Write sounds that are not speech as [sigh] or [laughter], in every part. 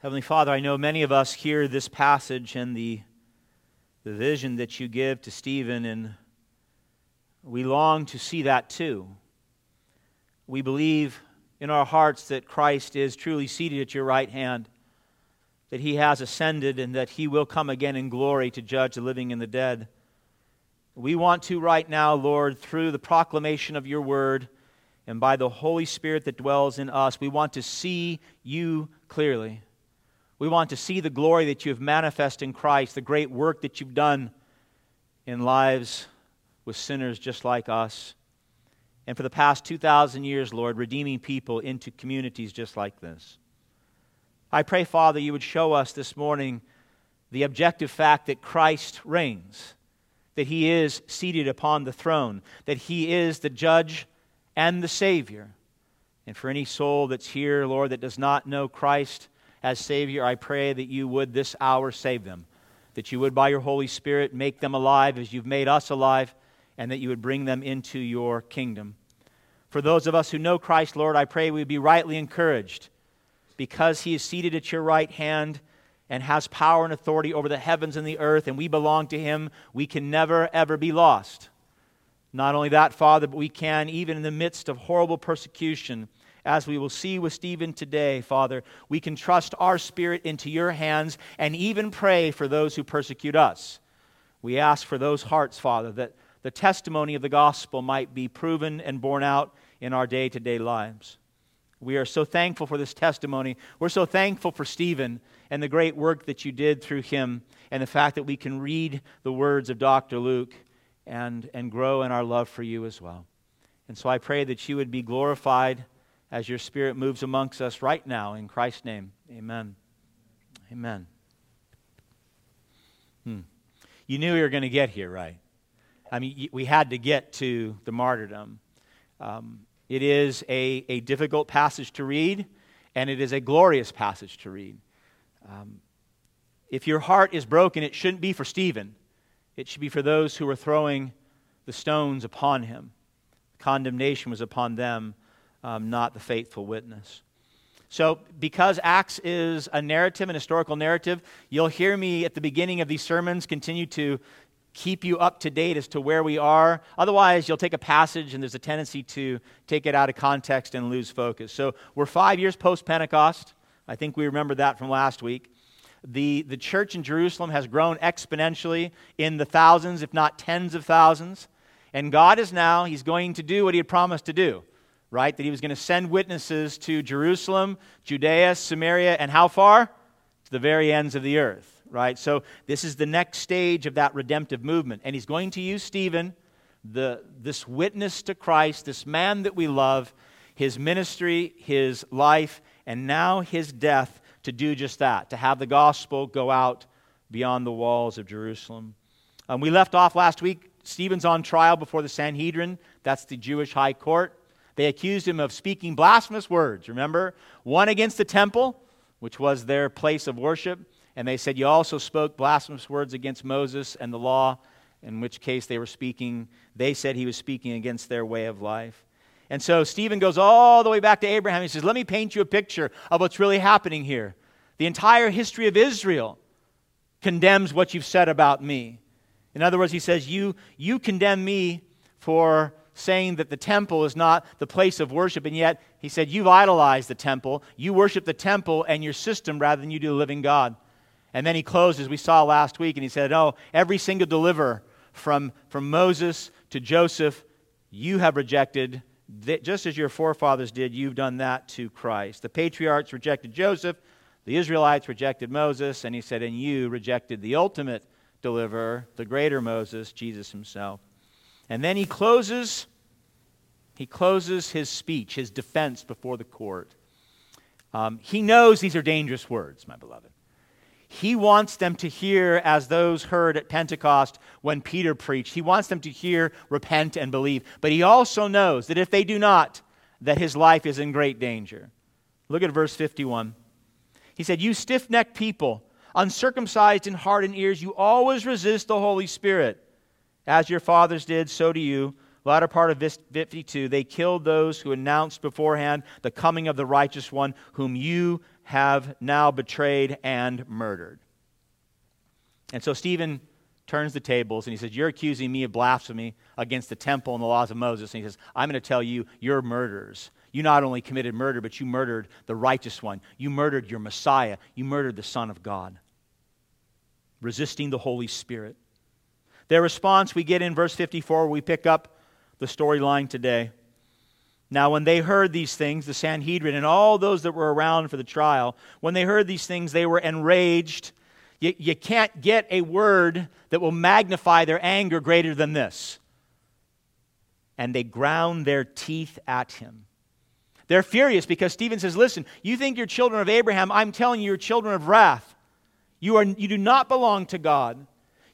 Heavenly Father, I know many of us hear this passage and the, the vision that you give to Stephen, and we long to see that too. We believe in our hearts that Christ is truly seated at your right hand, that he has ascended, and that he will come again in glory to judge the living and the dead. We want to, right now, Lord, through the proclamation of your word and by the Holy Spirit that dwells in us, we want to see you clearly. We want to see the glory that you have manifest in Christ, the great work that you've done in lives with sinners just like us. And for the past 2,000 years, Lord, redeeming people into communities just like this. I pray, Father, you would show us this morning the objective fact that Christ reigns, that he is seated upon the throne, that he is the judge and the Savior. And for any soul that's here, Lord, that does not know Christ, as Savior, I pray that you would this hour save them, that you would, by your Holy Spirit, make them alive as you've made us alive, and that you would bring them into your kingdom. For those of us who know Christ, Lord, I pray we would be rightly encouraged because he is seated at your right hand and has power and authority over the heavens and the earth, and we belong to him, we can never, ever be lost. Not only that, Father, but we can, even in the midst of horrible persecution, as we will see with Stephen today, Father, we can trust our spirit into your hands and even pray for those who persecute us. We ask for those hearts, Father, that the testimony of the gospel might be proven and borne out in our day to day lives. We are so thankful for this testimony. We're so thankful for Stephen and the great work that you did through him, and the fact that we can read the words of Dr. Luke and, and grow in our love for you as well. And so I pray that you would be glorified as your Spirit moves amongst us right now. In Christ's name, amen. Amen. Hmm. You knew we were going to get here, right? I mean, we had to get to the martyrdom. Um, it is a, a difficult passage to read, and it is a glorious passage to read. Um, if your heart is broken, it shouldn't be for Stephen. It should be for those who were throwing the stones upon him. Condemnation was upon them um, not the faithful witness. So, because Acts is a narrative, an historical narrative, you'll hear me at the beginning of these sermons continue to keep you up to date as to where we are. Otherwise, you'll take a passage and there's a tendency to take it out of context and lose focus. So, we're five years post Pentecost. I think we remember that from last week. The, the church in Jerusalem has grown exponentially in the thousands, if not tens of thousands. And God is now, He's going to do what He had promised to do right? That he was going to send witnesses to Jerusalem, Judea, Samaria, and how far? To the very ends of the earth, right? So this is the next stage of that redemptive movement. And he's going to use Stephen, the, this witness to Christ, this man that we love, his ministry, his life, and now his death to do just that, to have the gospel go out beyond the walls of Jerusalem. Um, we left off last week. Stephen's on trial before the Sanhedrin. That's the Jewish high court. They accused him of speaking blasphemous words, remember? One against the temple, which was their place of worship. And they said, You also spoke blasphemous words against Moses and the law, in which case they were speaking, they said he was speaking against their way of life. And so Stephen goes all the way back to Abraham. He says, Let me paint you a picture of what's really happening here. The entire history of Israel condemns what you've said about me. In other words, he says, You, you condemn me for saying that the temple is not the place of worship, and yet he said, You've idolized the temple. You worship the temple and your system rather than you do the living God. And then he closed, as we saw last week, and he said, Oh, every single deliverer from, from Moses to Joseph, you have rejected, just as your forefathers did, you've done that to Christ. The patriarchs rejected Joseph, the Israelites rejected Moses, and he said, And you rejected the ultimate deliverer, the greater Moses, Jesus himself. And then he closes he closes his speech, his defense before the court. Um, he knows these are dangerous words, my beloved. He wants them to hear as those heard at Pentecost when Peter preached. He wants them to hear, repent, and believe. But he also knows that if they do not, that his life is in great danger. Look at verse 51. He said, You stiff necked people, uncircumcised in heart and ears, you always resist the Holy Spirit. As your fathers did, so do you. Latter part of 52, they killed those who announced beforehand the coming of the righteous one, whom you have now betrayed and murdered. And so Stephen turns the tables and he says, You're accusing me of blasphemy against the temple and the laws of Moses. And he says, I'm going to tell you, you're murderers. You not only committed murder, but you murdered the righteous one. You murdered your Messiah. You murdered the Son of God, resisting the Holy Spirit. Their response we get in verse 54, we pick up the storyline today. Now, when they heard these things, the Sanhedrin and all those that were around for the trial, when they heard these things, they were enraged you, you can't get a word that will magnify their anger greater than this. And they ground their teeth at him. They're furious because Stephen says, Listen, you think you're children of Abraham. I'm telling you, you're children of wrath. You, are, you do not belong to God.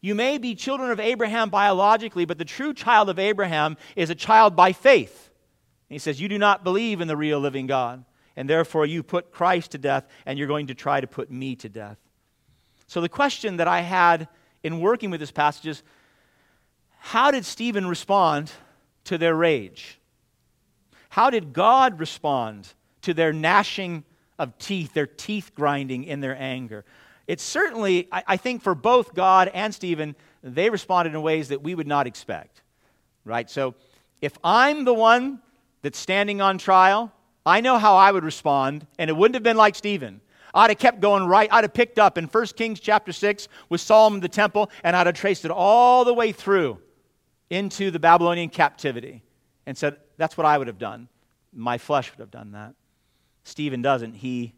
You may be children of Abraham biologically, but the true child of Abraham is a child by faith. And he says, You do not believe in the real living God, and therefore you put Christ to death, and you're going to try to put me to death. So, the question that I had in working with this passage is how did Stephen respond to their rage? How did God respond to their gnashing of teeth, their teeth grinding in their anger? It's certainly, I, I think, for both God and Stephen, they responded in ways that we would not expect. Right? So, if I'm the one that's standing on trial, I know how I would respond, and it wouldn't have been like Stephen. I'd have kept going right. I'd have picked up in 1 Kings chapter 6 with Solomon the temple, and I'd have traced it all the way through into the Babylonian captivity and said, That's what I would have done. My flesh would have done that. Stephen doesn't. He,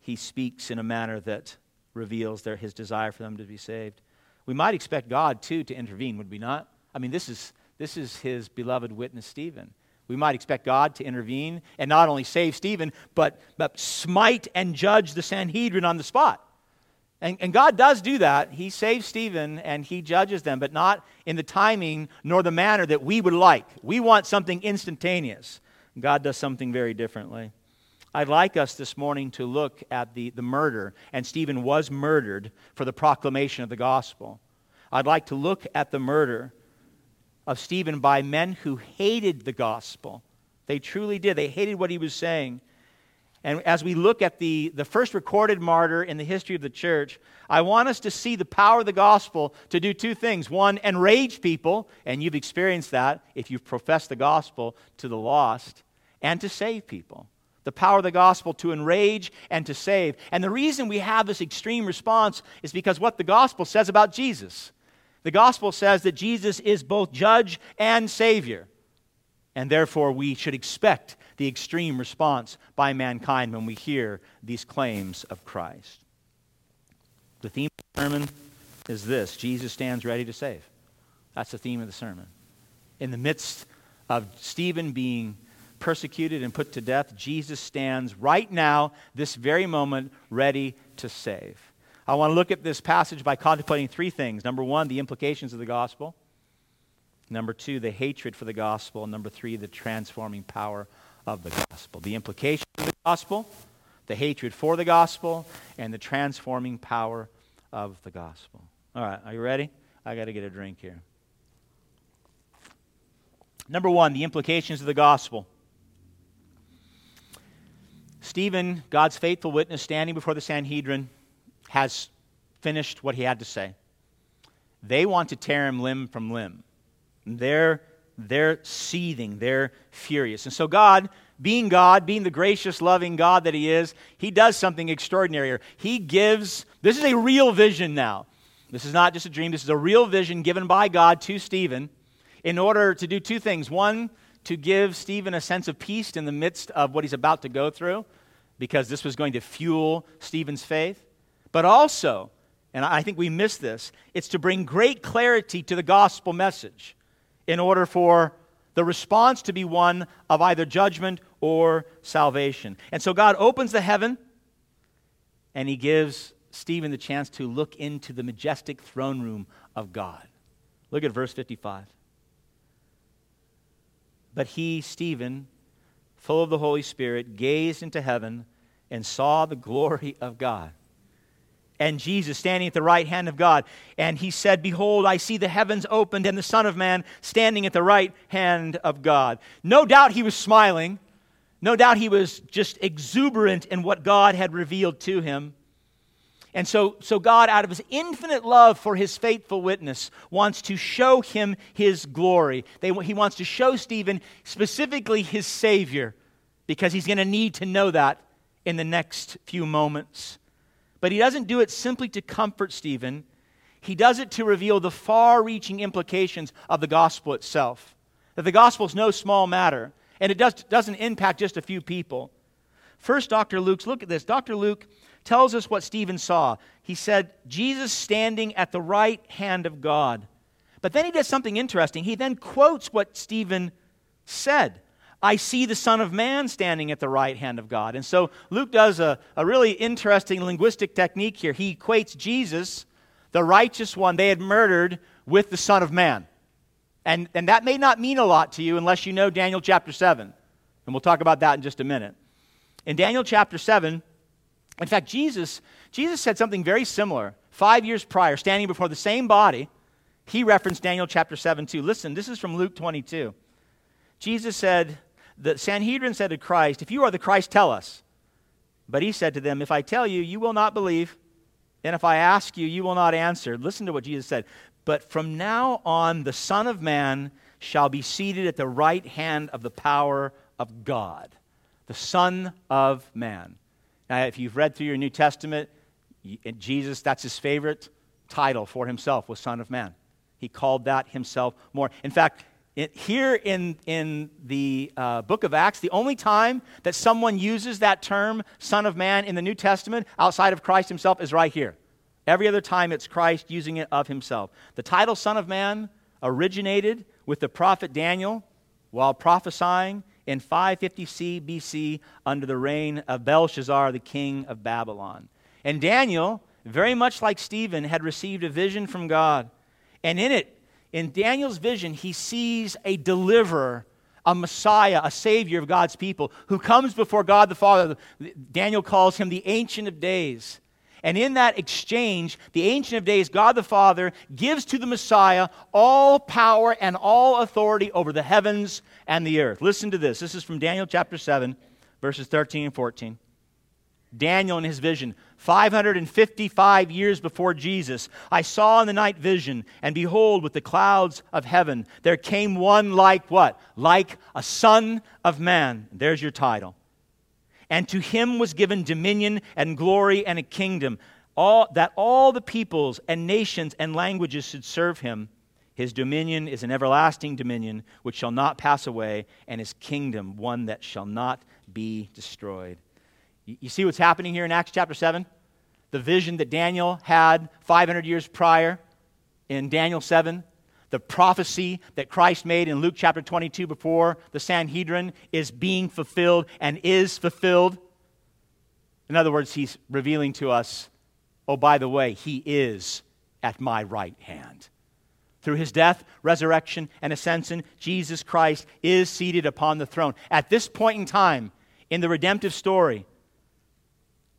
he speaks in a manner that reveals their, his desire for them to be saved. We might expect God, too, to intervene, would we not? I mean, this is, this is his beloved witness, Stephen. We might expect God to intervene and not only save Stephen, but, but smite and judge the Sanhedrin on the spot. And, and God does do that. He saves Stephen and he judges them, but not in the timing nor the manner that we would like. We want something instantaneous. God does something very differently. I'd like us this morning to look at the, the murder, and Stephen was murdered for the proclamation of the gospel. I'd like to look at the murder of Stephen by men who hated the gospel. They truly did. They hated what he was saying. And as we look at the, the first recorded martyr in the history of the church, I want us to see the power of the gospel to do two things. One, enrage people, and you've experienced that if you've professed the gospel to the lost, and to save people. The power of the gospel to enrage and to save. And the reason we have this extreme response is because what the gospel says about Jesus. The gospel says that Jesus is both judge and savior. And therefore, we should expect the extreme response by mankind when we hear these claims of Christ. The theme of the sermon is this Jesus stands ready to save. That's the theme of the sermon. In the midst of Stephen being persecuted and put to death, Jesus stands right now, this very moment, ready to save. I want to look at this passage by contemplating three things. Number one, the implications of the gospel. Number two, the hatred for the gospel. Number three, the transforming power of the gospel. The implications of the gospel, the hatred for the gospel, and the transforming power of the gospel. All right, are you ready? I got to get a drink here. Number one, the implications of the gospel. Stephen, God's faithful witness, standing before the Sanhedrin, has finished what he had to say. They want to tear him limb from limb. They're, they're seething, they're furious. And so, God, being God, being the gracious, loving God that He is, He does something extraordinary here. He gives, this is a real vision now. This is not just a dream, this is a real vision given by God to Stephen in order to do two things. One, to give Stephen a sense of peace in the midst of what he's about to go through, because this was going to fuel Stephen's faith. But also, and I think we miss this, it's to bring great clarity to the gospel message in order for the response to be one of either judgment or salvation. And so God opens the heaven and he gives Stephen the chance to look into the majestic throne room of God. Look at verse 55. But he, Stephen, full of the Holy Spirit, gazed into heaven and saw the glory of God and Jesus standing at the right hand of God. And he said, Behold, I see the heavens opened and the Son of Man standing at the right hand of God. No doubt he was smiling. No doubt he was just exuberant in what God had revealed to him. And so, so God, out of his infinite love for his faithful witness, wants to show him his glory. They, he wants to show Stephen specifically his Savior, because he's going to need to know that in the next few moments. But he doesn't do it simply to comfort Stephen, he does it to reveal the far reaching implications of the gospel itself. That the gospel is no small matter, and it does, doesn't impact just a few people. First, Dr. Luke's look at this. Dr. Luke tells us what Stephen saw. He said, Jesus standing at the right hand of God. But then he does something interesting. He then quotes what Stephen said. I see the Son of Man standing at the right hand of God. And so Luke does a, a really interesting linguistic technique here. He equates Jesus, the righteous one they had murdered, with the Son of Man. And, and that may not mean a lot to you unless you know Daniel chapter 7. And we'll talk about that in just a minute. In Daniel chapter 7, in fact, Jesus, Jesus said something very similar five years prior, standing before the same body. He referenced Daniel chapter 7 too. Listen, this is from Luke 22. Jesus said, The Sanhedrin said to Christ, If you are the Christ, tell us. But he said to them, If I tell you, you will not believe. And if I ask you, you will not answer. Listen to what Jesus said. But from now on, the Son of Man shall be seated at the right hand of the power of God. The Son of Man. Now, if you've read through your New Testament, Jesus, that's his favorite title for himself, was Son of Man. He called that himself more. In fact, it, here in, in the uh, book of Acts, the only time that someone uses that term, Son of Man, in the New Testament outside of Christ himself is right here. Every other time it's Christ using it of himself. The title Son of Man originated with the prophet Daniel while prophesying in 550 BC under the reign of Belshazzar, the king of Babylon. And Daniel, very much like Stephen, had received a vision from God. And in it, in Daniel's vision, he sees a deliverer, a Messiah, a Savior of God's people who comes before God the Father. Daniel calls him the Ancient of Days. And in that exchange, the Ancient of Days, God the Father, gives to the Messiah all power and all authority over the heavens and the earth. Listen to this. This is from Daniel chapter 7, verses 13 and 14. Daniel in his vision, 555 years before Jesus, I saw in the night vision, and behold, with the clouds of heaven, there came one like what? Like a son of man. There's your title and to him was given dominion and glory and a kingdom, all, that all the peoples and nations and languages should serve him. His dominion is an everlasting dominion which shall not pass away, and his kingdom one that shall not be destroyed. You, see what's happening here in Acts chapter 7? The vision that Daniel had 500 years prior in Daniel 7 the prophecy that Christ made in Luke chapter 22 before the Sanhedrin is being fulfilled and is fulfilled. In other words, he's revealing to us, oh, by the way, he is at my right hand. Through his death, resurrection, and ascension, Jesus Christ is seated upon the throne. At this point in time in the redemptive story,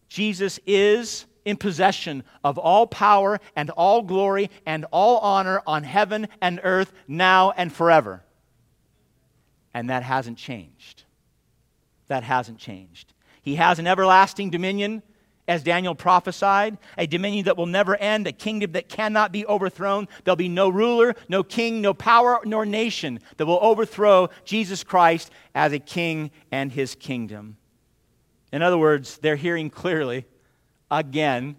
Jesus is in possession of all power and all glory and all honor on heaven and earth now and forever. And that hasn't changed. That hasn't changed. He has an everlasting dominion, as Daniel prophesied, a dominion that will never end, a kingdom that cannot be overthrown. There'll be no ruler, no king, no power, nor nation that will overthrow Jesus Christ as a king and his kingdom. In other words, they're hearing clearly again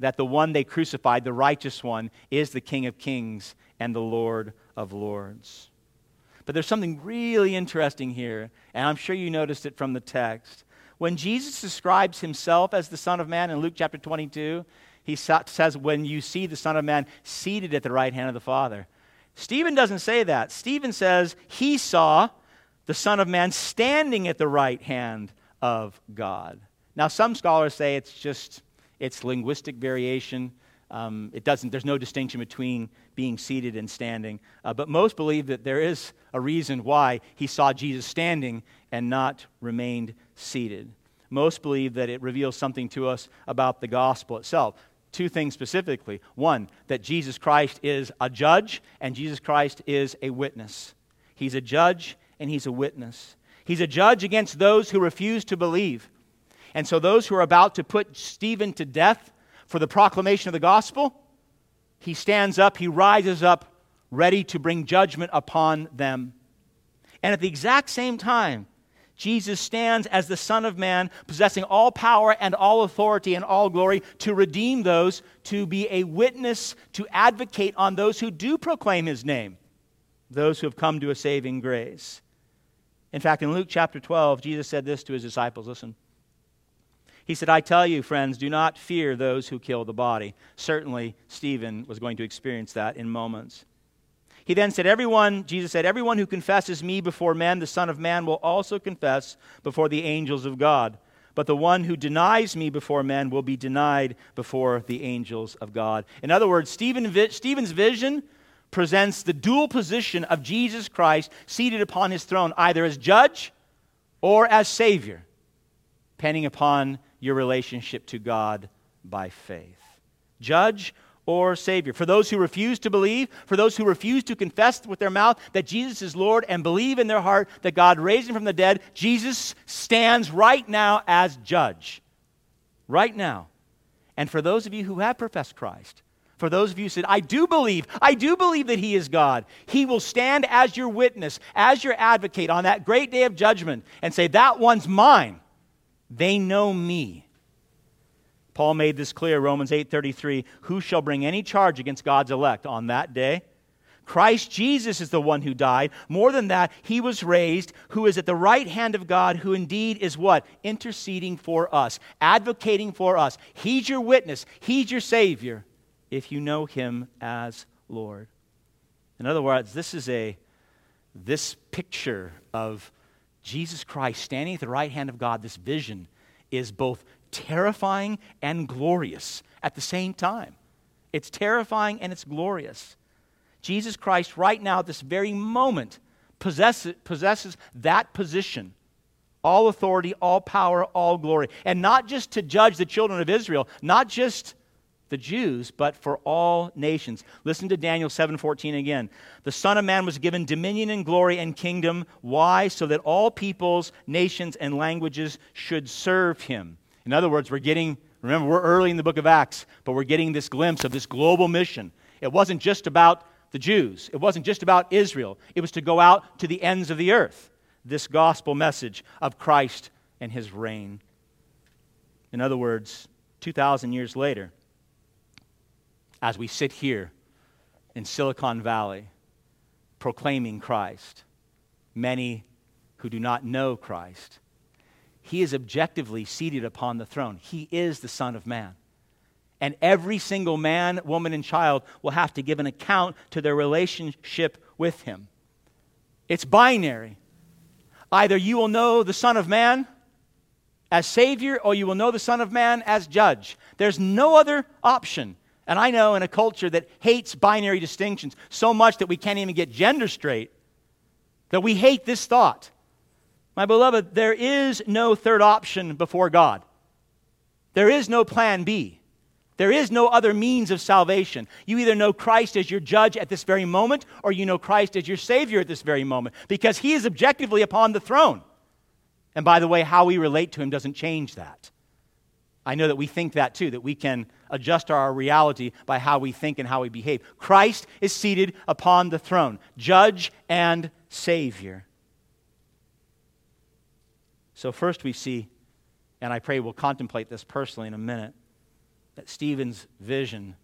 that the one they crucified, the righteous one, is the King of kings and the Lord of lords. But there's something really interesting here, and I'm sure you noticed it from the text. When Jesus describes himself as the Son of Man in Luke chapter 22, he says, When you see the Son of Man seated at the right hand of the Father. Stephen doesn't say that. Stephen says he saw the Son of Man standing at the right hand of God. Now, some scholars say it's just it's linguistic variation. Um, it doesn't, there's no distinction between being seated and standing. Uh, but most believe that there is a reason why he saw Jesus standing and not remained seated. Most believe that it reveals something to us about the gospel itself. Two things specifically. One, that Jesus Christ is a judge and Jesus Christ is a witness. He's a judge and he's a witness. He's a judge against those who refuse to believe. And so, those who are about to put Stephen to death for the proclamation of the gospel, he stands up, he rises up, ready to bring judgment upon them. And at the exact same time, Jesus stands as the Son of Man, possessing all power and all authority and all glory to redeem those, to be a witness, to advocate on those who do proclaim his name, those who have come to a saving grace. In fact, in Luke chapter 12, Jesus said this to his disciples listen. He said, I tell you, friends, do not fear those who kill the body. Certainly, Stephen was going to experience that in moments. He then said, Everyone, Jesus said, everyone who confesses me before men, the Son of Man, will also confess before the angels of God. But the one who denies me before men will be denied before the angels of God. In other words, Stephen, Stephen's vision presents the dual position of Jesus Christ seated upon his throne, either as judge or as Savior, depending upon your relationship to God by faith. Judge or Savior. For those who refuse to believe, for those who refuse to confess with their mouth that Jesus is Lord and believe in their heart that God raised him from the dead, Jesus stands right now as judge. Right now. And for those of you who have professed Christ, for those of you who said, I do believe, I do believe that He is God, He will stand as your witness, as your advocate on that great day of judgment and say, That one's mine. They know me. Paul made this clear, Romans 8:33, who shall bring any charge against God's elect on that day? Christ Jesus is the one who died. More than that, he was raised, who is at the right hand of God, who indeed is what? Interceding for us, advocating for us. He's your witness, he's your Savior, if you know him as Lord. In other words, this is a this picture of Jesus Christ standing at the right hand of God, this vision is both terrifying and glorious at the same time. It's terrifying and it's glorious. Jesus Christ, right now, at this very moment, possesses, possesses that position all authority, all power, all glory. And not just to judge the children of Israel, not just the Jews, but for all nations. Listen to Daniel 7:14 again. The Son of Man was given dominion and glory and kingdom. Why? So that all peoples, nations, and languages should serve him. In other words, we're getting, remember, we're early in the book of Acts, but we're getting this glimpse of this global mission. It wasn't just about the Jews, it wasn't just about Israel, it was to go out to the ends of the earth. This gospel message of Christ and his reign. In other words, 2,000 years later, as we sit here in Silicon Valley proclaiming Christ, many who do not know Christ he is objectively seated upon the throne. He is the Son of Man. And every single man, woman, and child will have to give an account to their relationship with him. It's binary. Either you will know the Son of Man as Savior, or you will know the Son of Man as Judge. There's no other option. And I know in a culture that hates binary distinctions so much that we can't even get gender straight, that we hate this thought. My beloved, there is no third option before God. There is no plan B. There is no other means of salvation. You either know Christ as your judge at this very moment, or you know Christ as your Savior at this very moment, because He is objectively upon the throne. And by the way, how we relate to Him doesn't change that. I know that we think that too, that we can adjust our reality by how we think and how we behave. Christ is seated upon the throne, judge and Savior. So, first we see, and I pray we'll contemplate this personally in a minute, that Stephen's vision,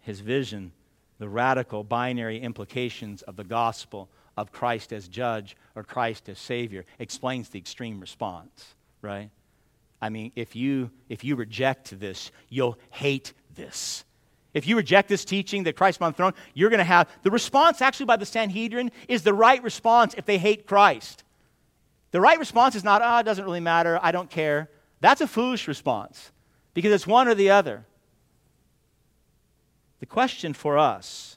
his vision, the radical binary implications of the gospel of Christ as judge or Christ as savior explains the extreme response, right? I mean, if you if you reject this, you'll hate this. If you reject this teaching that Christ on the throne, you're going to have the response actually by the Sanhedrin is the right response if they hate Christ. The right response is not, oh, it doesn't really matter, I don't care. That's a foolish response because it's one or the other. The question for us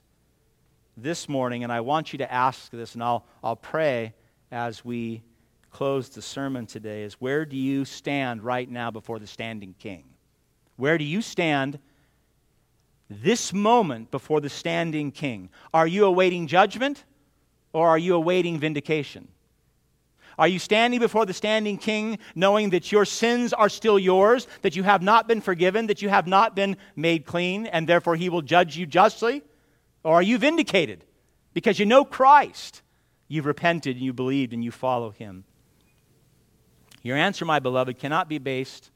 this morning, and I want you to ask this, and I'll, I'll pray as we close the sermon today, is where do you stand right now before the standing king? Where do you stand this moment before the standing king? Are you awaiting judgment or are you awaiting vindication? Are you standing before the standing king knowing that your sins are still yours, that you have not been forgiven, that you have not been made clean, and therefore he will judge you justly? Or are you vindicated because you know Christ? You've repented and you believed and you follow him. Your answer, my beloved, cannot be based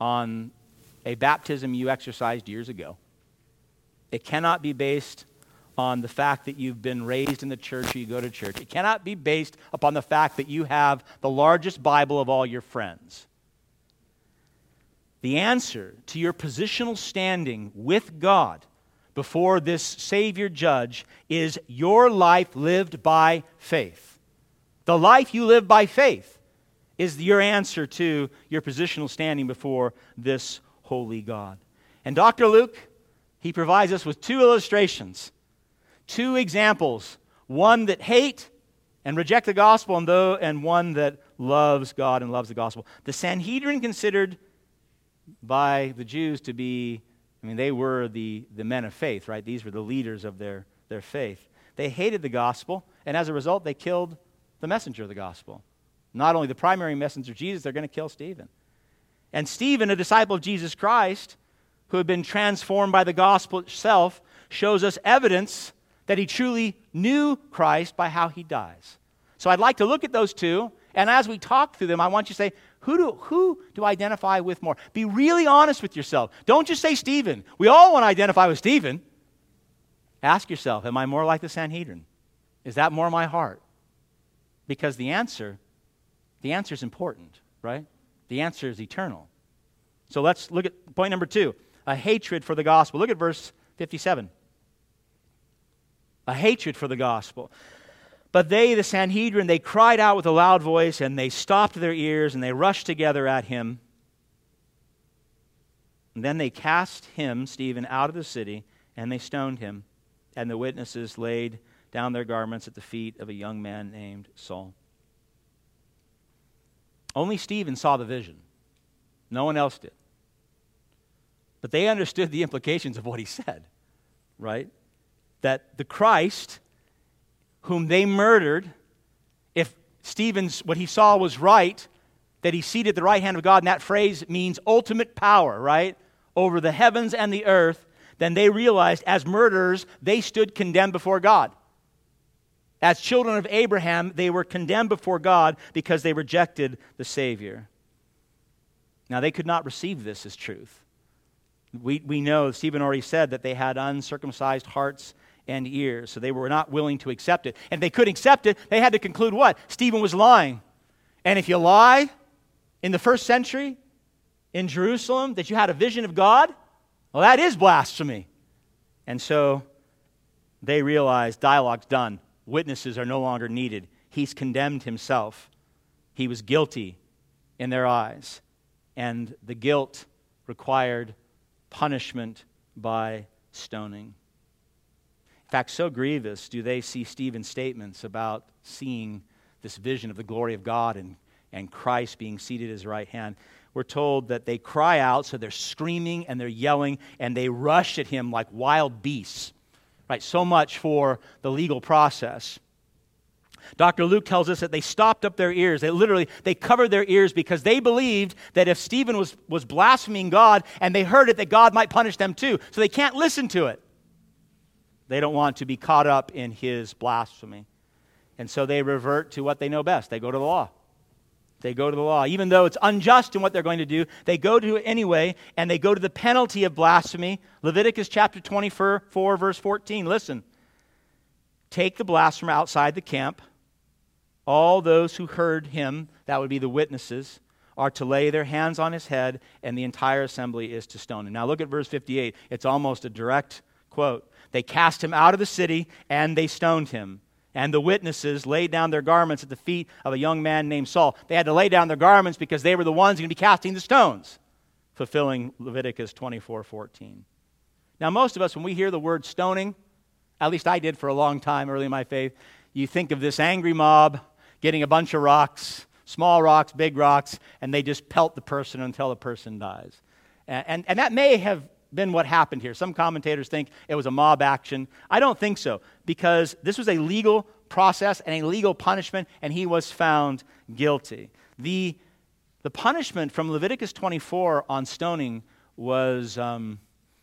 on a baptism you exercised years ago. It cannot be based on the fact that you've been raised in the church or you go to church. It cannot be based upon the fact that you have the largest Bible of all your friends. The answer to your positional standing with God before this Savior judge is your life lived by faith. The life you live by faith is your answer to your positional standing before this holy God. And Dr. Luke, he provides us with two illustrations two examples one that hate and reject the gospel, and, though, and one that loves God and loves the gospel. The Sanhedrin considered by the Jews to be, I mean, they were the, the men of faith, right? These were the leaders of their, their faith. They hated the gospel, and as a result, they killed the messenger of the gospel. Not only the primary messenger, Jesus, they're going to kill Stephen. And Stephen, a disciple of Jesus Christ, who had been transformed by the gospel itself, shows us evidence that he truly knew Christ by how he dies. So I'd like to look at those two, and as we talk through them, I want you to say, who do, who do I identify with more? Be really honest with yourself. Don't just say Stephen. We all want to identify with Stephen. Ask yourself, am I more like the Sanhedrin? Is that more my heart? Because the answer, the answer is important, right? The answer is eternal. So let's look at point number two a hatred for the gospel. Look at verse 57 a hatred for the gospel. But they, the Sanhedrin, they cried out with a loud voice and they stopped their ears and they rushed together at him. And then they cast him, Stephen, out of the city and they stoned him. And the witnesses laid down their garments at the feet of a young man named Saul. Only Stephen saw the vision, no one else did. But they understood the implications of what he said, right? that the Christ, whom they murdered, if Stephen's, what he saw was right, that he seated at the right hand of God, and that phrase means ultimate power, right? Over the heavens and the earth, then they realized as murderers, they stood condemned before God. As children of Abraham, they were condemned before God because they rejected the Savior. Now, they could not receive this as truth. We, we know, Stephen already said, that they had uncircumcised hearts and ears. So they were not willing to accept it. And they could accept it, they had to conclude what? Stephen was lying. And if you lie in the first century in Jerusalem that you had a vision of God, well, that is blasphemy. And so they realized dialogue's done. Witnesses are no longer needed. He's condemned himself. He was guilty in their eyes. And the guilt required punishment by stoning In fact, so grievous do they see Stephen's statements about seeing this vision of the glory of God and, and Christ being seated at his right hand. We're told that they cry out, so they're screaming and they're yelling, and they rush at him like wild beasts. Right? So much for the legal process. Dr. Luke tells us that they stopped up their ears. They literally they covered their ears because they believed that if Stephen was, was blaspheming God and they heard it, that God might punish them too. So they can't listen to it. They don't want to be caught up in his blasphemy. And so they revert to what they know best. They go to the law. They go to the law. Even though it's unjust in what they're going to do, they go to it anyway, and they go to the penalty of blasphemy. Leviticus chapter 24, four verse 14. Listen. Take the blasphemer outside the camp. All those who heard him, that would be the witnesses, are to lay their hands on his head, and the entire assembly is to stone him. Now look at verse 58. It's almost a direct quote. They cast him out of the city and they stoned him. And the witnesses laid down their garments at the feet of a young man named Saul. They had to lay down their garments because they were the ones going to be casting the stones, fulfilling Leviticus 24 14. Now, most of us, when we hear the word stoning, at least I did for a long time early in my faith, you think of this angry mob getting a bunch of rocks, small rocks, big rocks, and they just pelt the person until the person dies. And, and, and that may have been what happened here. Some commentators think it was a mob action. I don't think so, because this was a legal process and a legal punishment, and he was found guilty. The, the punishment from Leviticus 24 on stoning was, um,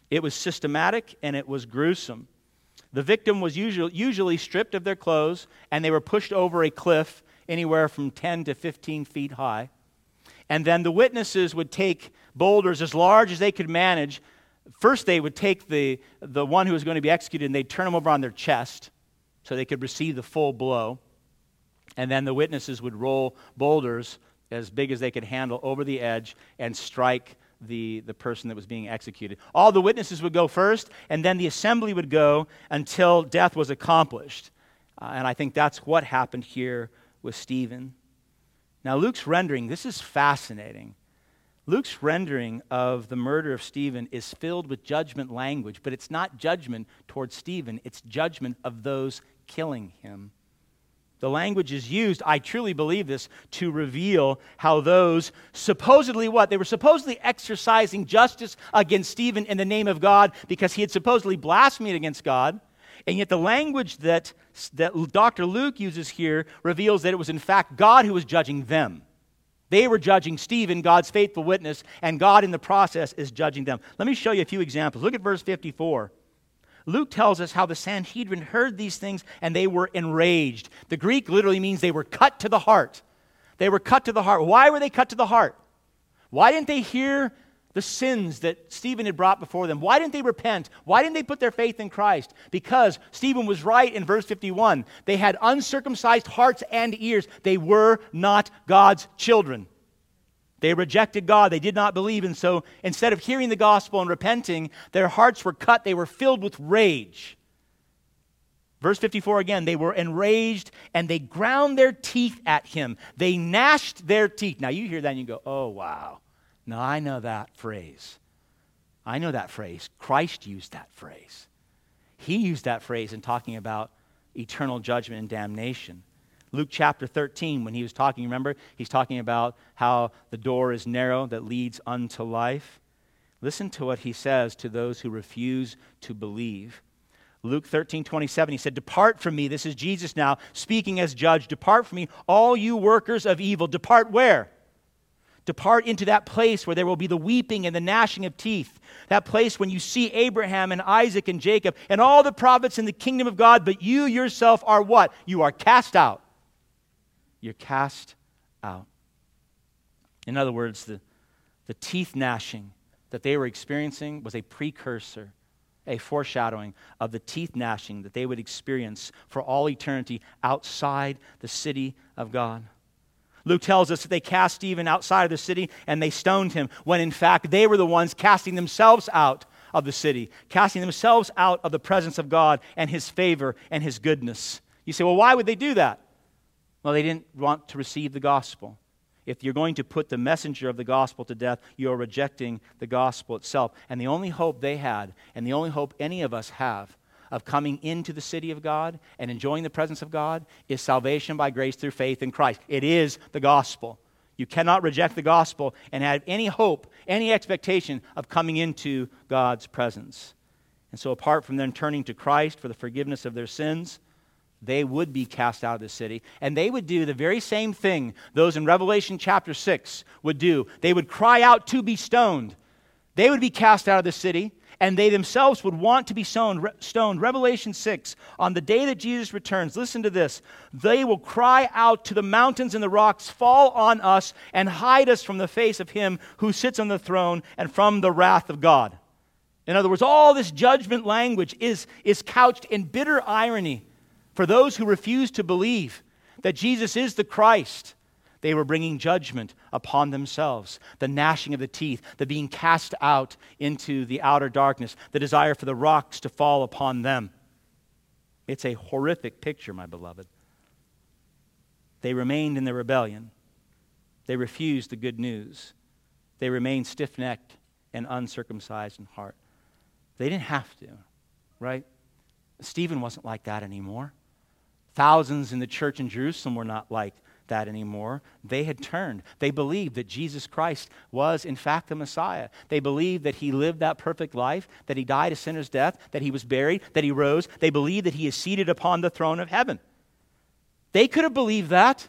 it was systematic and it was gruesome. The victim was usually, usually stripped of their clothes, and they were pushed over a cliff anywhere from 10 to 15 feet high. And then the witnesses would take boulders as large as they could manage. First, they would take the, the one who was going to be executed and they'd turn him over on their chest so they could receive the full blow. And then the witnesses would roll boulders as big as they could handle over the edge and strike the, the person that was being executed. All the witnesses would go first, and then the assembly would go until death was accomplished. Uh, and I think that's what happened here with Stephen. Now, Luke's rendering, this is fascinating. Luke's rendering of the murder of Stephen is filled with judgment language, but it's not judgment towards Stephen, it's judgment of those killing him. The language is used, I truly believe this, to reveal how those supposedly what? They were supposedly exercising justice against Stephen in the name of God because he had supposedly blasphemed against God. And yet, the language that, that Dr. Luke uses here reveals that it was, in fact, God who was judging them. They were judging Stephen, God's faithful witness, and God in the process is judging them. Let me show you a few examples. Look at verse 54. Luke tells us how the Sanhedrin heard these things and they were enraged. The Greek literally means they were cut to the heart. They were cut to the heart. Why were they cut to the heart? Why didn't they hear the sins that Stephen had brought before them? Why didn't they repent? Why didn't they put their faith in Christ? Because Stephen was right in verse 51. They had uncircumcised hearts and ears. They were not God's children. They rejected God. They did not believe. And so instead of hearing the gospel and repenting, their hearts were cut. They were filled with rage. Verse 54 again, they were enraged and they ground their teeth at him. They gnashed their teeth. Now you hear that and you go, oh, wow. Now I know that phrase. I know that phrase. Christ used that phrase. He used that phrase in talking about eternal judgment and damnation. Luke chapter 13, when he was talking, remember, he's talking about how the door is narrow that leads unto life. Listen to what he says to those who refuse to believe. Luke 13, 27, he said, Depart from me. This is Jesus now speaking as judge. Depart from me, all you workers of evil. Depart where? Depart into that place where there will be the weeping and the gnashing of teeth. That place when you see Abraham and Isaac and Jacob and all the prophets in the kingdom of God, but you yourself are what? You are cast out. You're cast out. In other words, the, the teeth gnashing that they were experiencing was a precursor, a foreshadowing of the teeth gnashing that they would experience for all eternity outside the city of God. Luke tells us that they cast Stephen outside of the city and they stoned him, when in fact they were the ones casting themselves out of the city, casting themselves out of the presence of God and his favor and his goodness. You say, well, why would they do that? Well, they didn't want to receive the gospel. If you're going to put the messenger of the gospel to death, you're rejecting the gospel itself. And the only hope they had, and the only hope any of us have, of coming into the city of God and enjoying the presence of God is salvation by grace through faith in Christ. It is the gospel. You cannot reject the gospel and have any hope, any expectation of coming into God's presence. And so, apart from them turning to Christ for the forgiveness of their sins, they would be cast out of the city. And they would do the very same thing those in Revelation chapter 6 would do. They would cry out to be stoned. They would be cast out of the city, and they themselves would want to be stoned. Revelation 6, on the day that Jesus returns, listen to this. They will cry out to the mountains and the rocks, Fall on us and hide us from the face of him who sits on the throne and from the wrath of God. In other words, all this judgment language is, is couched in bitter irony for those who refuse to believe that Jesus is the Christ, they were bringing judgment upon themselves. The gnashing of the teeth, the being cast out into the outer darkness, the desire for the rocks to fall upon them. It's a horrific picture, my beloved. They remained in their rebellion. They refused the good news. They remained stiff necked and uncircumcised in heart. They didn't have to, right? Stephen wasn't like that anymore. Thousands in the church in Jerusalem were not like that anymore. They had turned. They believed that Jesus Christ was, in fact, the Messiah. They believed that he lived that perfect life, that he died a sinner's death, that he was buried, that he rose. They believed that he is seated upon the throne of heaven. They could have believed that.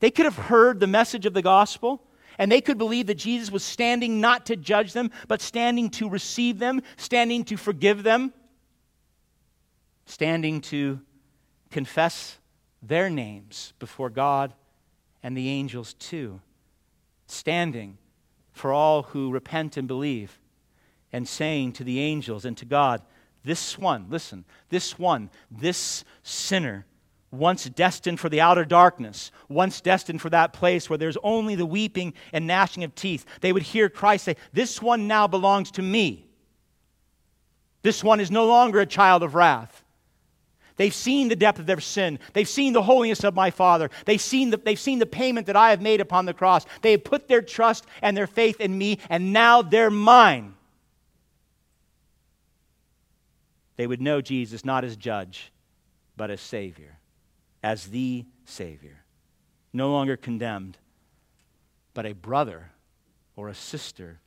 They could have heard the message of the gospel, and they could believe that Jesus was standing not to judge them, but standing to receive them, standing to forgive them, standing to confess their names before God and the angels too, standing for all who repent and believe, and saying to the angels and to God, This one, listen, this one, this sinner once destined for the outer darkness, once destined for that place where there's only the weeping and gnashing of teeth, they would hear Christ say, This one now belongs to me. This one is no longer a child of wrath. They've seen the depth of their sin. They've seen the holiness of my Father. They've seen, the, they've seen the payment that I have made upon the cross. They have put their trust and their faith in me, and now they're mine. They would know Jesus not as judge, but as Savior as the Savior. No longer condemned, but a brother or a sister,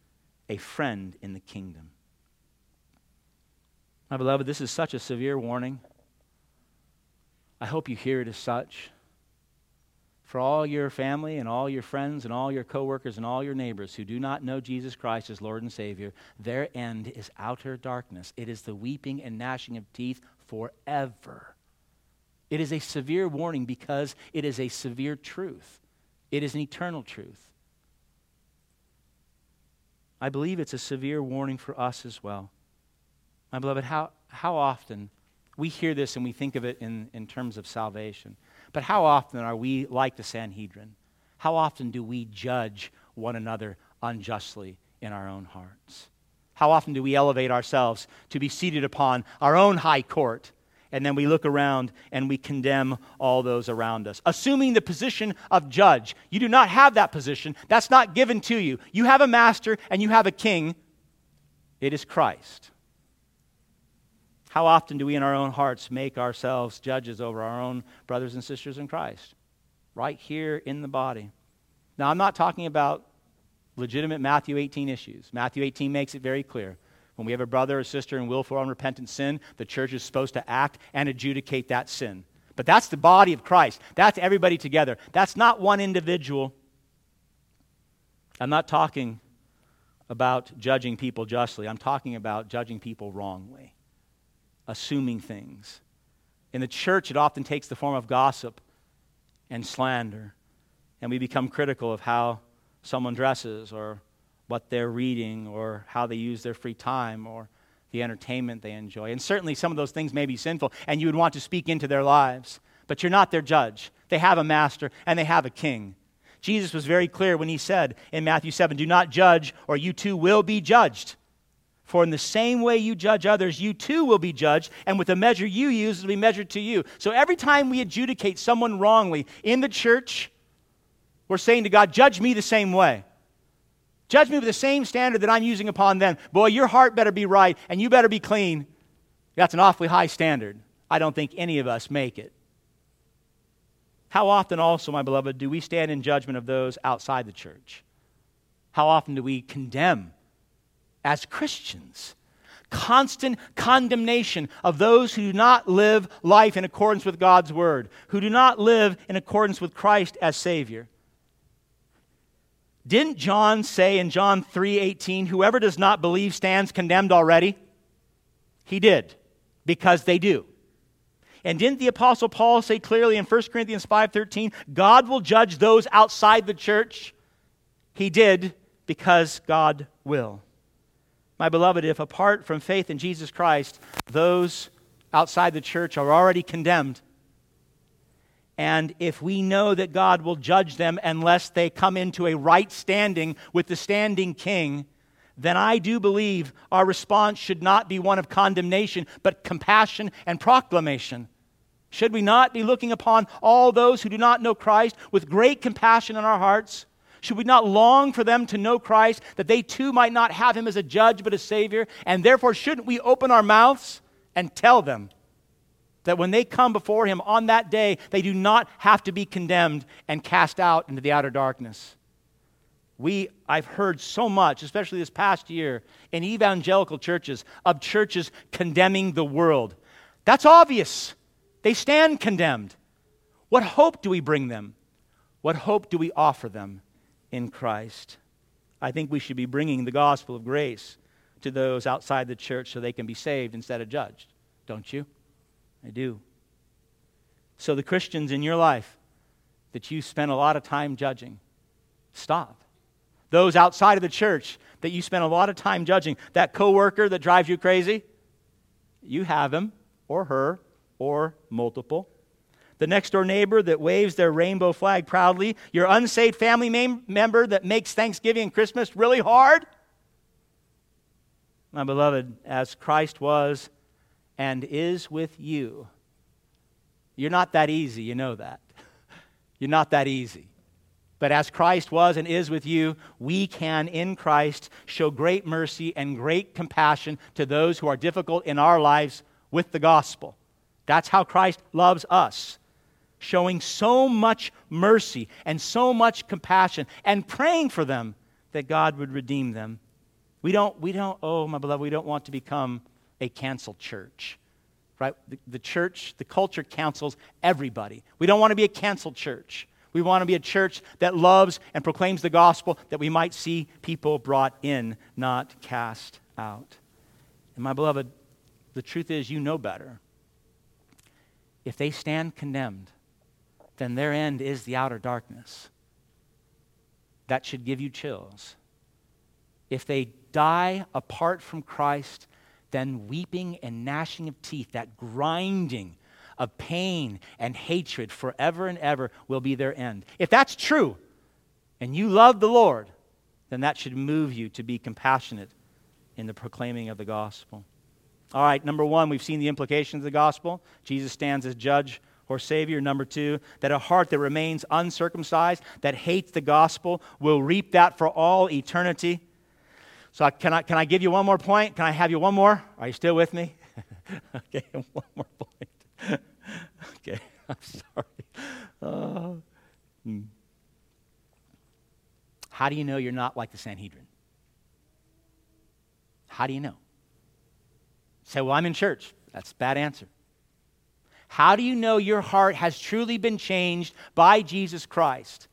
a friend in the kingdom. My beloved, this is such a severe warning. I hope you hear it as such. For all your family and all your friends and all your coworkers and all your neighbors who do not know Jesus Christ as Lord and Savior, their end is outer darkness. It is the weeping and gnashing of teeth forever. It is a severe warning because it is a severe truth. It is an eternal truth. I believe it's a severe warning for us as well. My beloved, how, how often we hear this and we think of it in, in terms of salvation, but how often are we like the Sanhedrin? How often do we judge one another unjustly in our own hearts? How often do we elevate ourselves to be seated upon our own high court? and then we look around and we condemn all those around us. Assuming the position of judge. You do not have that position, that's not given to you. You have a master and you have a king. It is Christ. How often do we in our own hearts make ourselves judges over our own brothers and sisters in Christ? Right here in the body. Now, I'm not talking about legitimate Matthew 18 issues. Matthew 18 makes it very clear. When we have a brother or sister in willful unrepentant sin, the church is supposed to act and adjudicate that sin. But that's the body of Christ. That's everybody together. That's not one individual. I'm not talking about judging people justly. I'm talking about judging people wrongly, assuming things. In the church, it often takes the form of gossip and slander, and we become critical of how someone dresses or what they're reading or how they use their free time or the entertainment they enjoy. And certainly some of those things may be sinful, and you would want to speak into their lives. But you're not their judge. They have a master and they have a king. Jesus was very clear when he said in Matthew 7 Do not judge, or you too will be judged. For in the same way you judge others, you too will be judged, and with the measure you use, it will be measured to you. So every time we adjudicate someone wrongly in the church, we're saying to God, Judge me the same way. Judge me with the same standard that I'm using upon them. Boy, your heart better be right and you better be clean. That's an awfully high standard. I don't think any of us make it. How often, also, my beloved, do we stand in judgment of those outside the church? How often do we condemn as Christians? Constant condemnation of those who do not live life in accordance with God's word, who do not live in accordance with Christ as Savior. Didn't John say in John 3:18, whoever does not believe stands condemned already? He did, because they do. And didn't the apostle Paul say clearly in 1 Corinthians 5:13, God will judge those outside the church? He did because God will. My beloved, if apart from faith in Jesus Christ, those outside the church are already condemned, and if we know that God will judge them unless they come into a right standing with the standing king, then I do believe our response should not be one of condemnation, but compassion and proclamation. Should we not be looking upon all those who do not know Christ with great compassion in our hearts? Should we not long for them to know Christ, that they too might not have him as a judge but a Savior? And therefore, shouldn't we open our mouths and tell them that when they come before him on that day, they do not have to be condemned and cast out into the outer darkness. We, I've heard so much, especially this past year, in evangelical churches, of churches condemning the world. That's obvious. They stand condemned. What hope do we bring them? What hope do we offer them in Christ? I think we should be bringing the gospel of grace to those outside the church so they can be saved instead of judged. Don't you? I do. So, the Christians in your life that you spend a lot of time judging, stop. Those outside of the church that you spend a lot of time judging, that coworker that drives you crazy, you have him or her or multiple. The next door neighbor that waves their rainbow flag proudly, your unsaved family member that makes Thanksgiving and Christmas really hard. My beloved, as Christ was and is with you, you're not that easy, you know that. [laughs] You're not that easy. But as Christ was and is with you, we can, in Christ, show great mercy and great compassion to those who are difficult in our lives with the gospel. That's how Christ loves us, showing so much mercy and so much compassion and praying for them that God would redeem them. We don't, we don't, oh, my beloved, we don't want to become a canceled church right? The, the, church, the culture cancels everybody. We don't want to be a canceled church. We want to be a church that loves and proclaims the gospel that we might see people brought in, not cast out. And my beloved, the truth is, you know better. If they stand condemned, then their end is the outer darkness. That should give you chills. If they die apart from Christ, then weeping and gnashing of teeth, that grinding of pain and hatred forever and ever will be their end. If that's true, and you love the Lord, then that should move you to be compassionate in the proclaiming of the gospel. All right, number one, we've seen the implications of the gospel. Jesus stands as judge or savior. Number two, that a heart that remains uncircumcised, that hates the gospel, will reap that for all eternity. So, can I, can I give you one more point? Can I have you one more? Are you still with me? [laughs] okay, [laughs] one more point. [laughs] okay, I'm sorry. Uh, hmm. How do you know you're not like the Sanhedrin? How do you know? Say, well, I'm in church. That's a bad answer. How do you know your heart has truly been changed by Jesus Christ?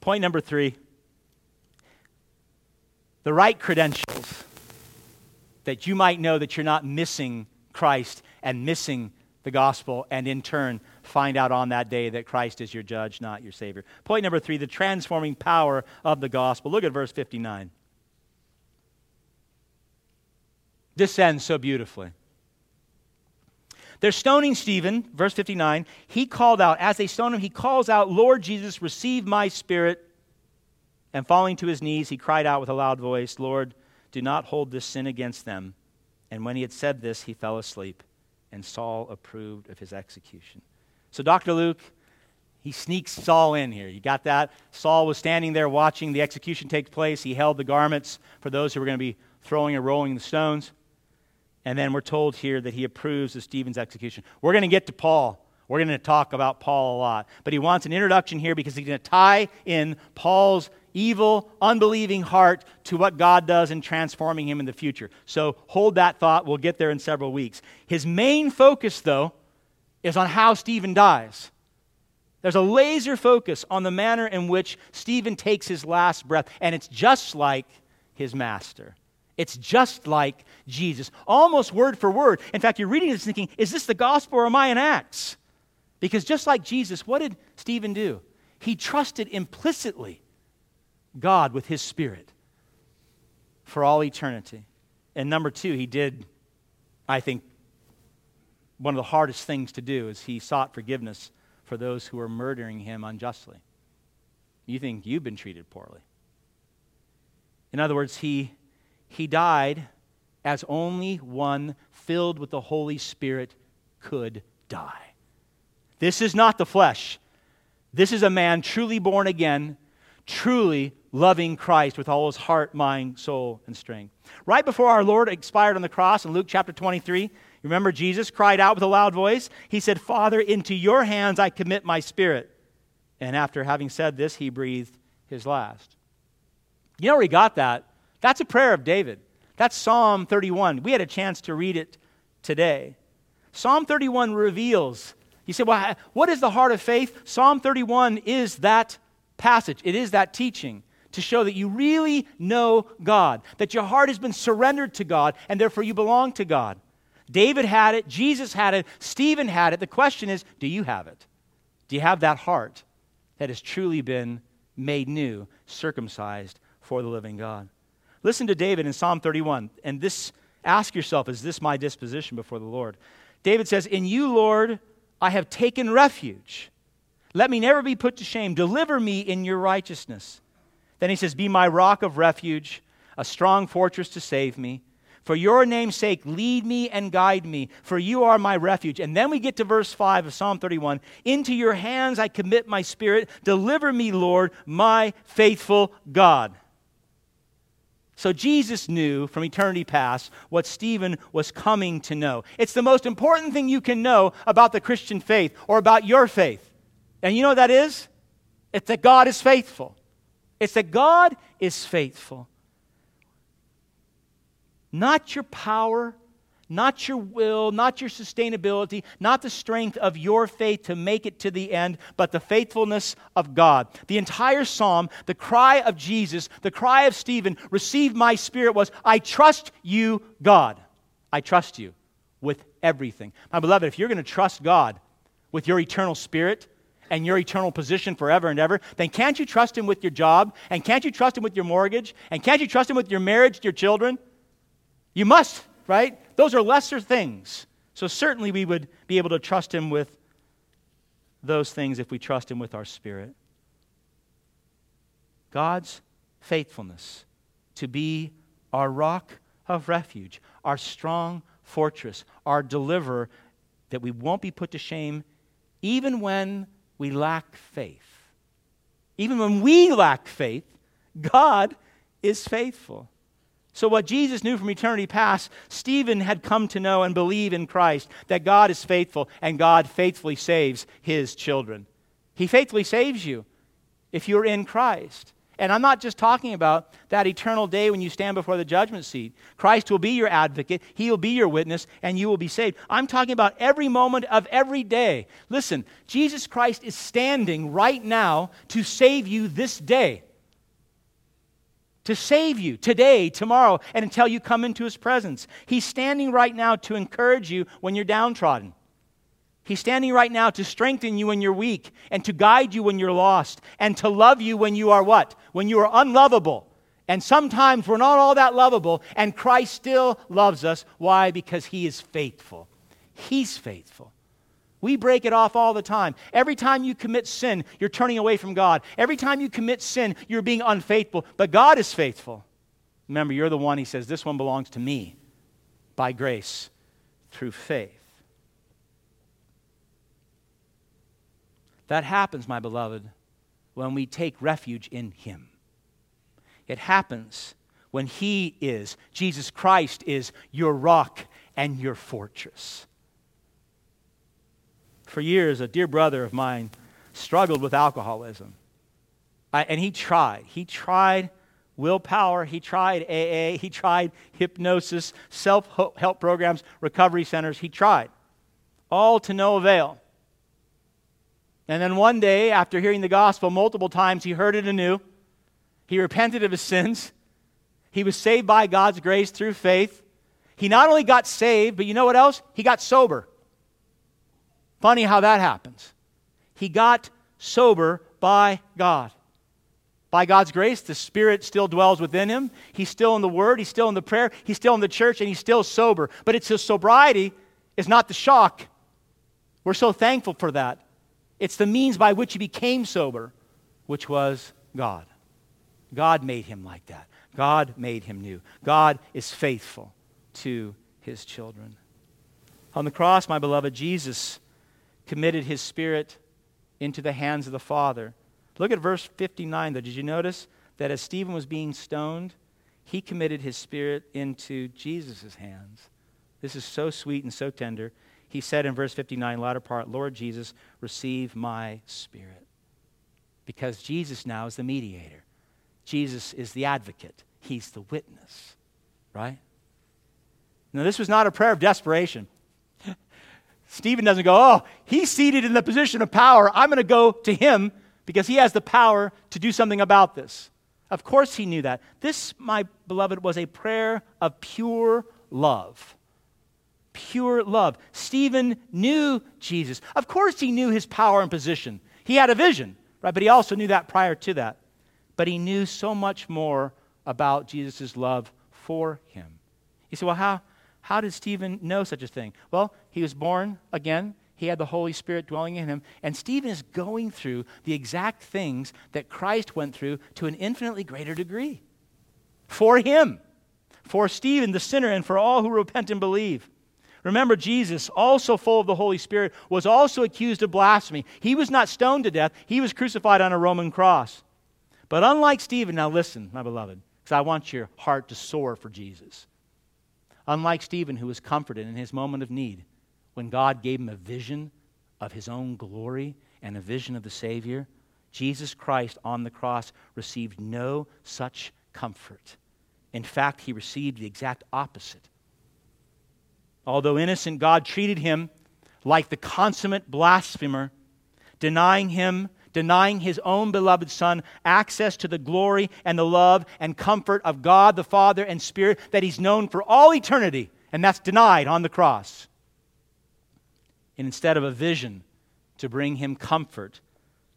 Point number three the right credentials that you might know that you're not missing Christ and missing the gospel, and in turn, find out on that day that Christ is your judge, not your Savior. Point number three the transforming power of the gospel. Look at verse 59. This ends so beautifully. They're stoning Stephen, verse 59. He called out, as they stone him, he calls out, Lord Jesus, receive my spirit. And falling to his knees, he cried out with a loud voice, Lord, do not hold this sin against them. And when he had said this, he fell asleep, and Saul approved of his execution. So, Dr. Luke, he sneaks Saul in here. You got that? Saul was standing there watching the execution take place. He held the garments for those who were going to be throwing and rolling the stones. And then we're told here that he approves of Stephen's execution. We're going to get to Paul. We're going to talk about Paul a lot. But he wants an introduction here because he's going to tie in Paul's evil, unbelieving heart to what God does in transforming him in the future. So hold that thought. We'll get there in several weeks. His main focus, though, is on how Stephen dies. There's a laser focus on the manner in which Stephen takes his last breath, and it's just like his master. It's just like Jesus, almost word for word. In fact, you're reading this thinking, is this the gospel or am I in Acts? Because just like Jesus, what did Stephen do? He trusted implicitly God with his spirit for all eternity. And number two, he did, I think, one of the hardest things to do is he sought forgiveness for those who were murdering him unjustly. You think you've been treated poorly. In other words, he, he died as only one filled with the Holy Spirit could die. This is not the flesh. This is a man truly born again, truly loving Christ with all his heart, mind, soul, and strength. Right before our Lord expired on the cross in Luke chapter 23, remember Jesus cried out with a loud voice? He said, Father, into your hands I commit my spirit. And after having said this, he breathed his last. You know where he got that? That's a prayer of David. That's Psalm 31. We had a chance to read it today. Psalm 31 reveals You say, well, what is the heart of faith? Psalm 31 is that passage, it is that teaching to show that you really know God, that your heart has been surrendered to God, and therefore you belong to God. David had it, Jesus had it, Stephen had it. The question is, do you have it? Do you have that heart that has truly been made new, circumcised for the living God? Listen to David in Psalm 31, and this ask yourself, is this my disposition before the Lord? David says, In you, Lord, I have taken refuge. Let me never be put to shame. Deliver me in your righteousness. Then he says, Be my rock of refuge, a strong fortress to save me. For your name's sake, lead me and guide me, for you are my refuge. And then we get to verse 5 of Psalm 31 Into your hands I commit my spirit. Deliver me, Lord, my faithful God. So Jesus knew from eternity past what Stephen was coming to know. It's the most important thing you can know about the Christian faith or about your faith. And you know what that is? It's that God is faithful. It's that God is faithful. Not your power, not your will, not your sustainability, not the strength of your faith to make it to the end, but the faithfulness of God. The entire psalm, the cry of Jesus, the cry of Stephen, receive my spirit was, I trust you, God. I trust you with everything. My beloved, if you're going to trust God with your eternal spirit, and your eternal position forever and ever, then can't you trust Him with your job? And can't you trust Him with your mortgage? And can't you trust Him with your marriage, your children? You must right? Those are lesser things. So certainly we would be able to trust Him with those things if we trust Him with our spirit. God's faithfulness to be our rock of refuge, our strong fortress, our deliverer, that we won't be put to shame even when we lack faith. Even when we lack faith, God is faithful. So, what Jesus knew from eternity past, Stephen had come to know and believe in Christ that God is faithful and God faithfully saves his children. He faithfully saves you if you're in Christ. And I'm not just talking about that eternal day when you stand before the judgment seat. Christ will be your advocate, He will be your witness, and you will be saved. I'm talking about every moment of every day. Listen, Jesus Christ is standing right now to save you this day to save you today, tomorrow, and until you come into his presence. He's standing right now to encourage you when you're downtrodden. He's standing right now to strengthen you when you're weak and to guide you when you're lost and to love you when you are what? When you are unlovable. And sometimes we're not all that lovable, and Christ still loves us. Why? Because he is faithful. He's faithful. We break it off all the time. Every time you commit sin, you're turning away from God. Every time you commit sin, you're being unfaithful. But God is faithful. Remember, you're the one, He says, this one belongs to me by grace through faith. That happens, my beloved, when we take refuge in Him. It happens when He is, Jesus Christ is your rock and your fortress. For years, a dear brother of mine struggled with alcoholism. I, and he tried. He tried willpower, he tried AA, he tried hypnosis, self help programs, recovery centers. He tried. All to no avail. And then one day, after hearing the gospel multiple times, he heard it anew. He repented of his sins. He was saved by God's grace through faith. He not only got saved, but you know what else? He got sober. Funny how that happens. He got sober by God. By God's grace, the Spirit still dwells within him. He's still in the Word, he's still in the prayer, he's still in the church, and he's still sober. But it's his sobriety is not the shock. We're so thankful for that. It's the means by which he became sober, which was God. God made him like that. God made him new. God is faithful to his children. On the cross, my beloved, Jesus committed his spirit into the hands of the Father. Look at verse 59, though. Did you notice that as Stephen was being stoned, he committed his spirit into Jesus' hands? This is so sweet and so tender. He said in verse 59, latter part, Lord Jesus, receive my spirit. Because Jesus now is the mediator, Jesus is the advocate, he's the witness, right? Now, this was not a prayer of desperation. Stephen doesn't go, oh, he's seated in the position of power. I'm going to go to him because he has the power to do something about this. Of course, he knew that. This, my beloved, was a prayer of pure love. Pure love. Stephen knew Jesus. Of course, he knew his power and position. He had a vision, right? But he also knew that prior to that. But he knew so much more about Jesus' love for him. You say, well, how, how did Stephen know such a thing? Well, he was born again. He had the Holy Spirit dwelling in him. And Stephen is going through the exact things that Christ went through to an infinitely greater degree. For him, for Stephen, the sinner, and for all who repent and believe. Remember, Jesus, also full of the Holy Spirit, was also accused of blasphemy. He was not stoned to death, he was crucified on a Roman cross. But unlike Stephen, now listen, my beloved, because I want your heart to soar for Jesus. Unlike Stephen, who was comforted in his moment of need when God gave him a vision of his own glory and a vision of the Savior, Jesus Christ on the cross received no such comfort. In fact, he received the exact opposite. Although innocent, God treated him like the consummate blasphemer, denying him, denying his own beloved Son access to the glory and the love and comfort of God the Father and Spirit that he's known for all eternity. And that's denied on the cross. And instead of a vision to bring him comfort,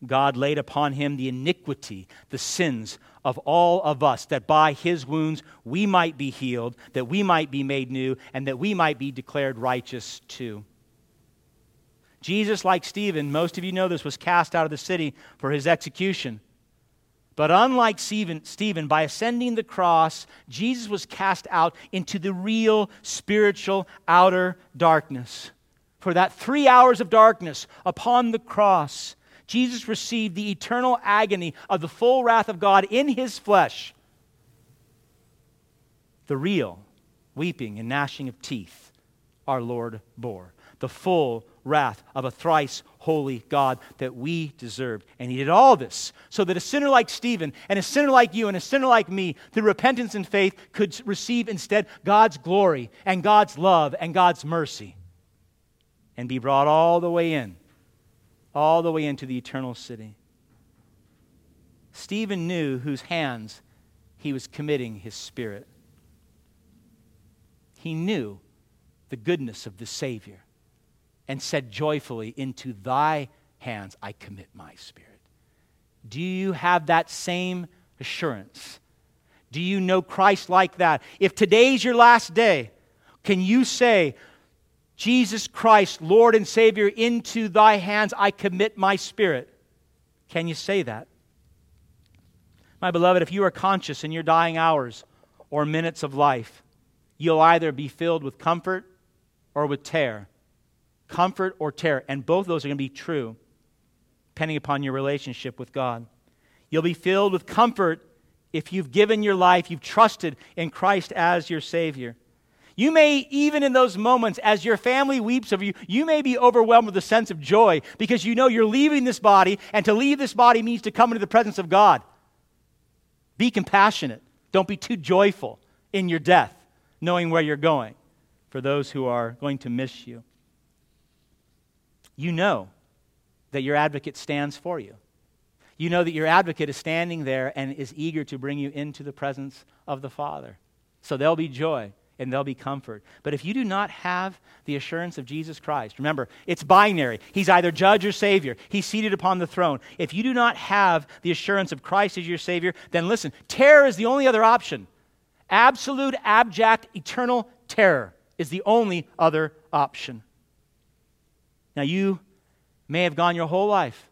God laid upon him the iniquity, the sins of all of us, that by his wounds we might be healed, that we might be made new, and that we might be declared righteous too. Jesus, like Stephen, most of you know this, was cast out of the city for his execution. But unlike Stephen, Stephen, by ascending the cross, Jesus was cast out into the real spiritual outer darkness. For that three hours of darkness upon the cross, Jesus received the eternal agony of the full wrath of God in his flesh. The real weeping and gnashing of teeth our Lord bore. The full wrath of a thrice holy God that we deserved. And he did all this so that a sinner like Stephen and a sinner like you and a sinner like me, through repentance and faith, could receive instead God's glory and God's love and God's mercy and be brought all the way in all the way into the eternal city. Stephen knew whose hands he was committing his spirit. He knew the goodness of the Savior and said joyfully, Into thy hands I commit my spirit. Do you have that same assurance? Do you know Christ like that? If today's your last day, can you say, Jesus Christ, Lord and Savior, into thy hands I commit my spirit. Can you say that? My beloved, if you are conscious in your dying hours or minutes of life, you'll either be filled with comfort or with terror. Comfort or terror. And both of those are going to be true, depending upon your relationship with God. You'll be filled with comfort if you've given your life, you've trusted in Christ as your Savior. You may, even in those moments, as your family weeps over you, you may be overwhelmed with a sense of joy because you know you're leaving this body, and to leave this body means to come into the presence of God. Be compassionate. Don't be too joyful in your death, knowing where you're going for those who are going to miss you. You know that your advocate stands for you. You know that your advocate is standing there and is eager to bring you into the presence of the Father. So there'll be joy and there'll be comfort. But if you do not have the assurance of Jesus Christ, remember, it's binary. He's either judge or savior. He's seated upon the throne. If you do not have the assurance of Christ as your savior, then listen, terror is the only other option. Absolute, abject, eternal terror is the only other option. Now, you may have gone your whole life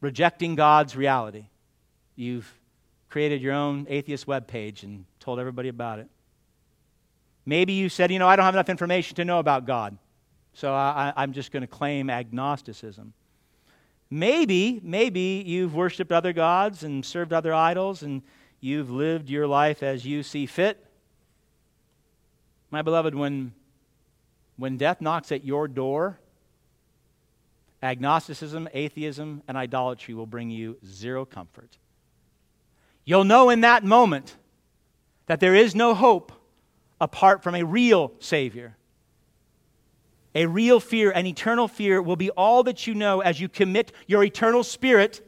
rejecting God's reality. You've created your own atheist web page and told everybody about it. Maybe you said, you know, I don't have enough information to know about God, so I, am just going to claim agnosticism. Maybe, maybe you've worshiped other gods and served other idols and you've lived your life as you see fit. My beloved, when, when death knocks at your door, agnosticism, atheism, and idolatry will bring you zero comfort. You'll know in that moment that there is no hope apart from a real Savior. A real fear, an eternal fear, will be all that you know as you commit your eternal spirit.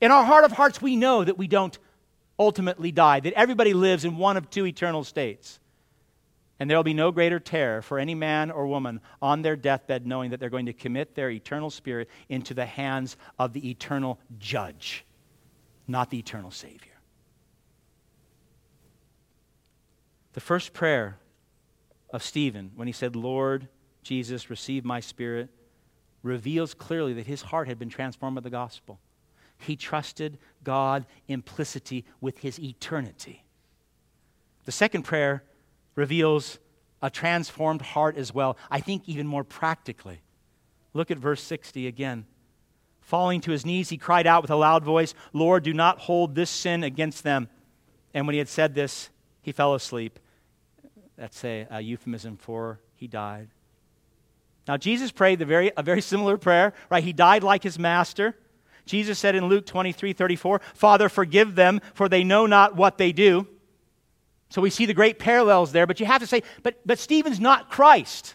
In our heart of hearts, we know that we don't ultimately die, that everybody lives in one of two eternal states. And there will be no greater terror for any man or woman on their deathbed knowing that they're going to commit their eternal spirit into the hands of the eternal judge, not the eternal Savior. The first prayer of Stephen, when he said, Lord Jesus, receive my spirit, reveals clearly that his heart had been transformed by the gospel. He trusted God implicitly with his eternity. The second prayer reveals a transformed heart as well, I think even more practically. Look at verse 60 again. Falling to his knees, he cried out with a loud voice, Lord, do not hold this sin against them. And when he had said this, he fell asleep. That's a, a euphemism for he died. Now, Jesus prayed the very, a very similar prayer, right? He died like his master. Jesus said in Luke 23 34, Father, forgive them, for they know not what they do. So we see the great parallels there, but you have to say, but, but Stephen's not Christ.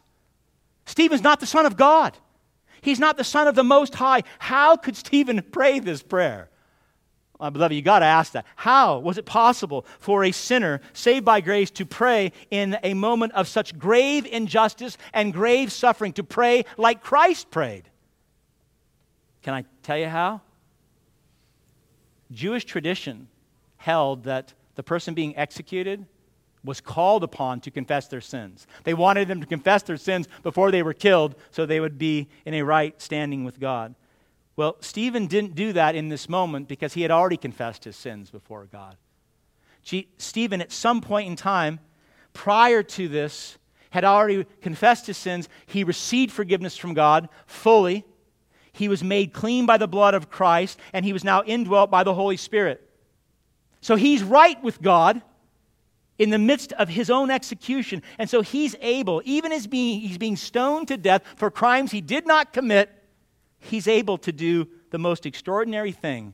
Stephen's not the Son of God. He's not the Son of the Most High. How could Stephen pray this prayer? My beloved, you got to ask that. How was it possible for a sinner saved by grace to pray in a moment of such grave injustice and grave suffering, to pray like Christ prayed? Can I tell you how? Jewish tradition held that the person being executed was called upon to confess their sins. They wanted them to confess their sins before they were killed so they would be in a right standing with God. Well, Stephen didn't do that in this moment because he had already confessed his sins before God. Stephen, at some point in time, prior to this, had already confessed his sins. He received forgiveness from God fully. He was made clean by the blood of Christ, and he was now indwelt by the Holy Spirit. So he's right with God in the midst of his own execution. And so he's able, even as being, he's being stoned to death for crimes he did not commit, he's able to do the most extraordinary thing.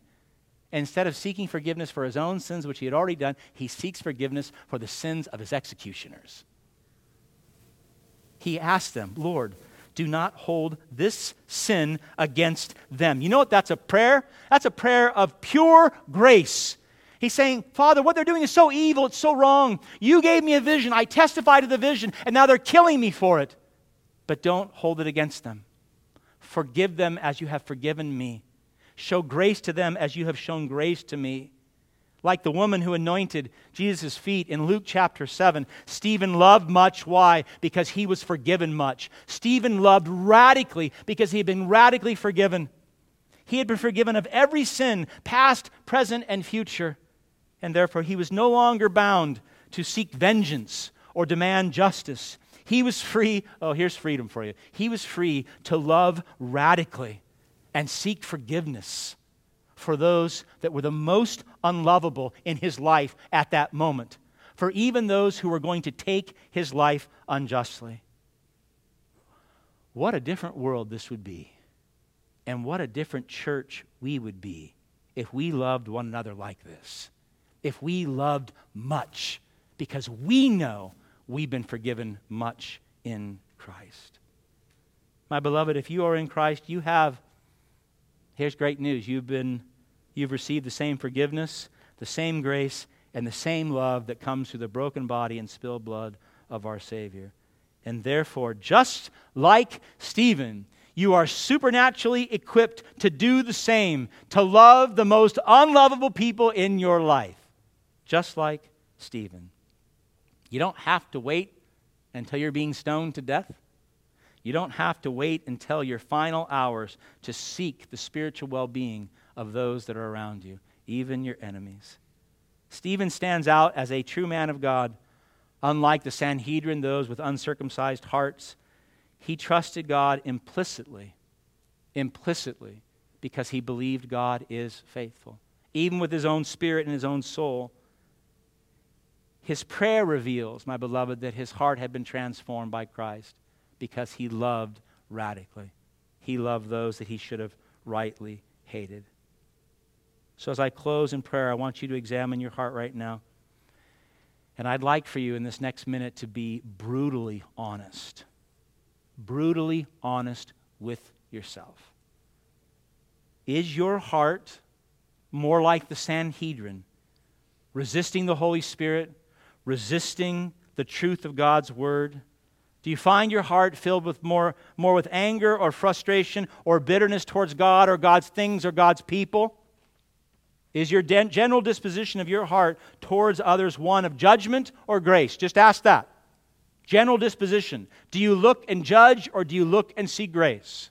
Instead of seeking forgiveness for his own sins, which he had already done, he seeks forgiveness for the sins of his executioners. He asks them, Lord, do not hold this sin against them. You know what? That's a prayer. That's a prayer of pure grace. He's saying, Father, what they're doing is so evil, it's so wrong. You gave me a vision, I testified to the vision, and now they're killing me for it. But don't hold it against them. Forgive them as you have forgiven me. Show grace to them as you have shown grace to me. Like the woman who anointed Jesus' feet in Luke chapter 7, Stephen loved much. Why? Because he was forgiven much. Stephen loved radically because he had been radically forgiven. He had been forgiven of every sin, past, present, and future. And therefore, he was no longer bound to seek vengeance or demand justice. He was free. Oh, here's freedom for you. He was free to love radically and seek forgiveness for those that were the most unlovable in his life at that moment, for even those who were going to take his life unjustly. What a different world this would be, and what a different church we would be if we loved one another like this, if we loved much, because we know we've been forgiven much in Christ. My beloved, if you are in Christ, you have, here's great news. You've been, you've received the same forgiveness, the same grace, and the same love that comes through the broken body and spilled blood of our Savior. And therefore, just like Stephen, you are supernaturally equipped to do the same, to love the most unlovable people in your life, just like Stephen. You don't have to wait until you're being stoned to death. You don't have to wait until your final hours to seek the spiritual well being of those that are around you, even your enemies. Stephen stands out as a true man of God. Unlike the Sanhedrin, those with uncircumcised hearts, he trusted God implicitly, implicitly, because he believed God is faithful. Even with his own spirit and his own soul, his prayer reveals, my beloved, that his heart had been transformed by Christ because he loved radically. He loved those that he should have rightly hated. So, as I close in prayer, I want you to examine your heart right now. And I'd like for you in this next minute to be brutally honest. brutally honest with yourself. Is your heart more like the Sanhedrin, resisting the Holy Spirit, resisting the truth of God's word? Do you find your heart filled with more, more with anger or frustration or bitterness towards God or God's things or God's people? Is your de- general disposition of your heart towards others one of judgment or grace? Just ask that. General disposition. Do you look and judge or do you look and see grace?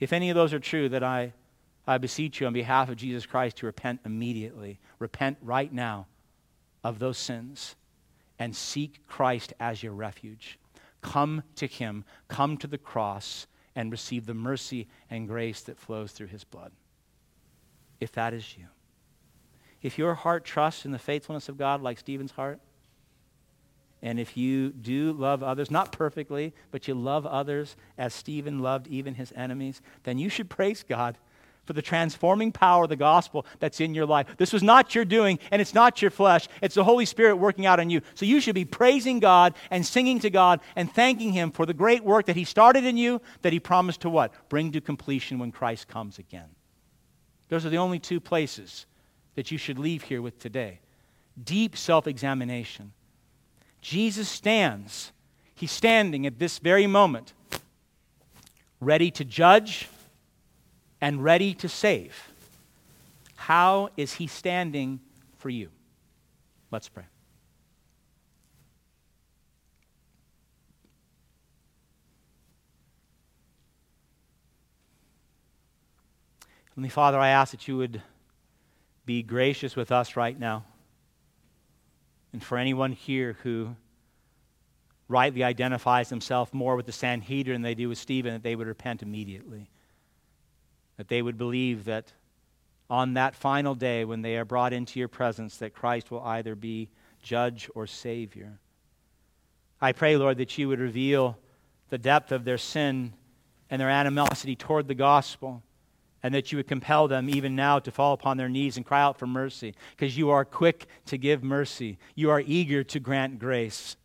If any of those are true, that I, I beseech you on behalf of Jesus Christ to repent immediately. Repent right now of those sins and seek Christ as your refuge. Come to Him, come to the cross, and receive the mercy and grace that flows through His blood. If that is you. If your heart trusts in the faithfulness of God like Stephen's heart, and if you do love others, not perfectly, but you love others as Stephen loved even his enemies, then you should praise God for the transforming power of the gospel that's in your life. This was not your doing, and it's not your flesh. It's the Holy Spirit working out in you. So you should be praising God and singing to God and thanking Him for the great work that He started in you, that He promised to what? Bring to completion when Christ comes again. Those are the only two places that you should leave here with today. Deep self examination. Jesus stands. He's standing at this very moment, ready to judge and ready to save. How is he standing for you? Let's pray. Heavenly Father, I ask that you would be gracious with us right now. And for anyone here who rightly identifies himself more with the Sanhedrin than they do with Stephen, that they would repent immediately that they would believe that on that final day when they are brought into your presence that Christ will either be judge or savior. I pray, Lord, that you would reveal the depth of their sin and their animosity toward the gospel, and that you would compel them even now to fall upon their knees and cry out for mercy, because you are quick to give mercy. You are eager to grant grace.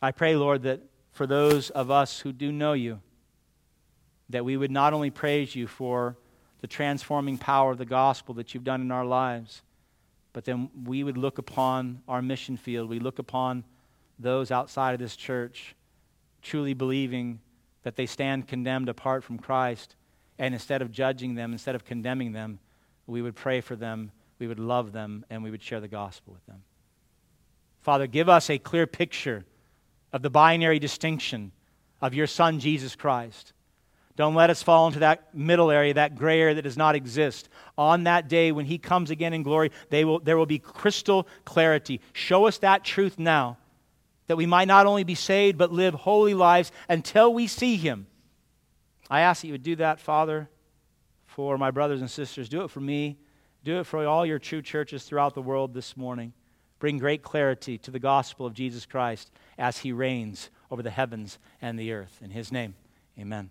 I pray, Lord, that for those of us who do know you, that we would not only praise you for the transforming power of the gospel that you've done in our lives, but then we would look upon our mission field, we look upon those outside of this church, truly believing that they stand condemned apart from Christ. And instead of judging them, instead of condemning them, we would pray for them, we would love them, and we would share the gospel with them. Father, give us a clear picture of the binary distinction of your Son, Jesus Christ. Don't let us fall into that middle area, that gray area that does not exist. On that day when He comes again in glory, will, there will be crystal clarity. Show us that truth now, that we might not only be saved, but live holy lives until we see Him. I ask that you would do that, Father, for my brothers and sisters. Do it for me. Do it for all your true churches throughout the world this morning. Bring great clarity to the gospel of Jesus Christ as He reigns over the heavens and the earth. In His name, amen.